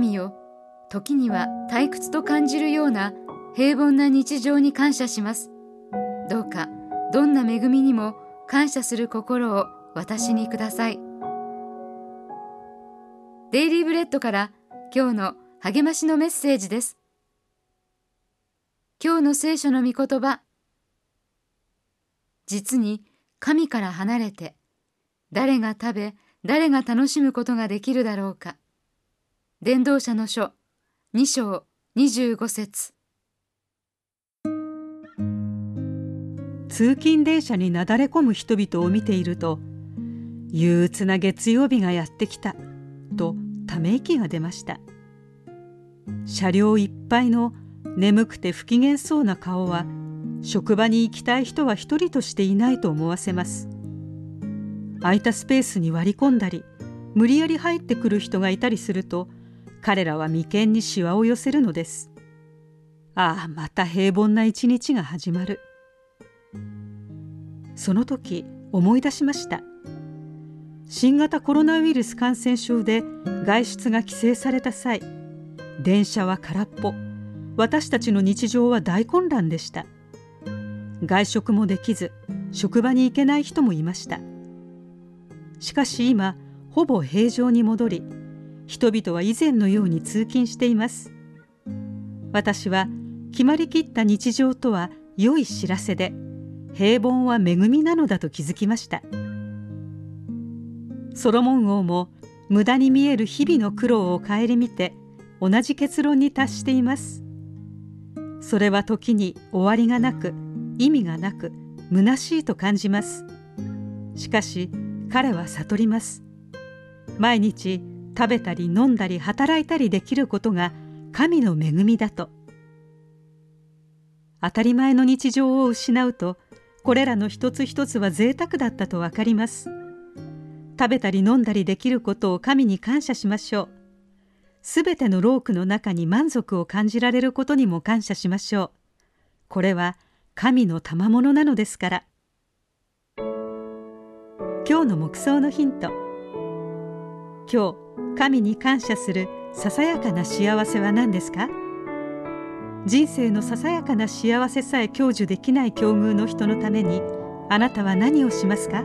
神よ時には退屈と感じるような平凡な日常に感謝します。どうかどんな恵みにも感謝する心を私にください。デイリーブレッドから今日の励ましのメッセージです。今日の聖書の御言葉実に神から離れて誰が食べ誰が楽しむことができるだろうか。伝道者の書。2章25節。通勤電車になだれ込む人々を見ていると憂鬱な月曜日がやってきたとため息が出ました。車両いっぱいの眠くて不機嫌そうな顔は職場に行きたい人は一人としていないと思わせます。空いたスペースに割り込んだり無理やり入ってくる人がいたりすると彼らは眉間にしわを寄せるのです。ああまた平凡な一日が始まる。その時思い出しました。新型コロナウイルス感染症で外出が規制された際電車は空っぽ。私たちの日常は大混乱でした。外食もできず職場に行けない人もいました。しかし今ほぼ平常に戻り人々は以前のように通勤しています。私は決まりきった日常とは良い知らせで平凡は恵みなのだと気づきました。ソロモン王も無駄に見える日々の苦労を顧みて同じ結論に達しています。それは時に終わりがなく意味がなく虚しいと感じます。しかし彼は悟ります。毎日食べたり飲んだり働いたりできることが神の恵みだと。当たり前の日常を失うとこれらの一つ一つは贅沢だったと分かります。食べたり飲んだりできることを神に感謝しましょう。すべてのロークの中に満足を感じられることにも感謝しましょう。これは神の賜物なのですから。今日の黙想のヒント。今日神に感謝するささやかな幸せは何ですか？人生のささやかな幸せさえ享受できない境遇の人のためにあなたは何をしますか？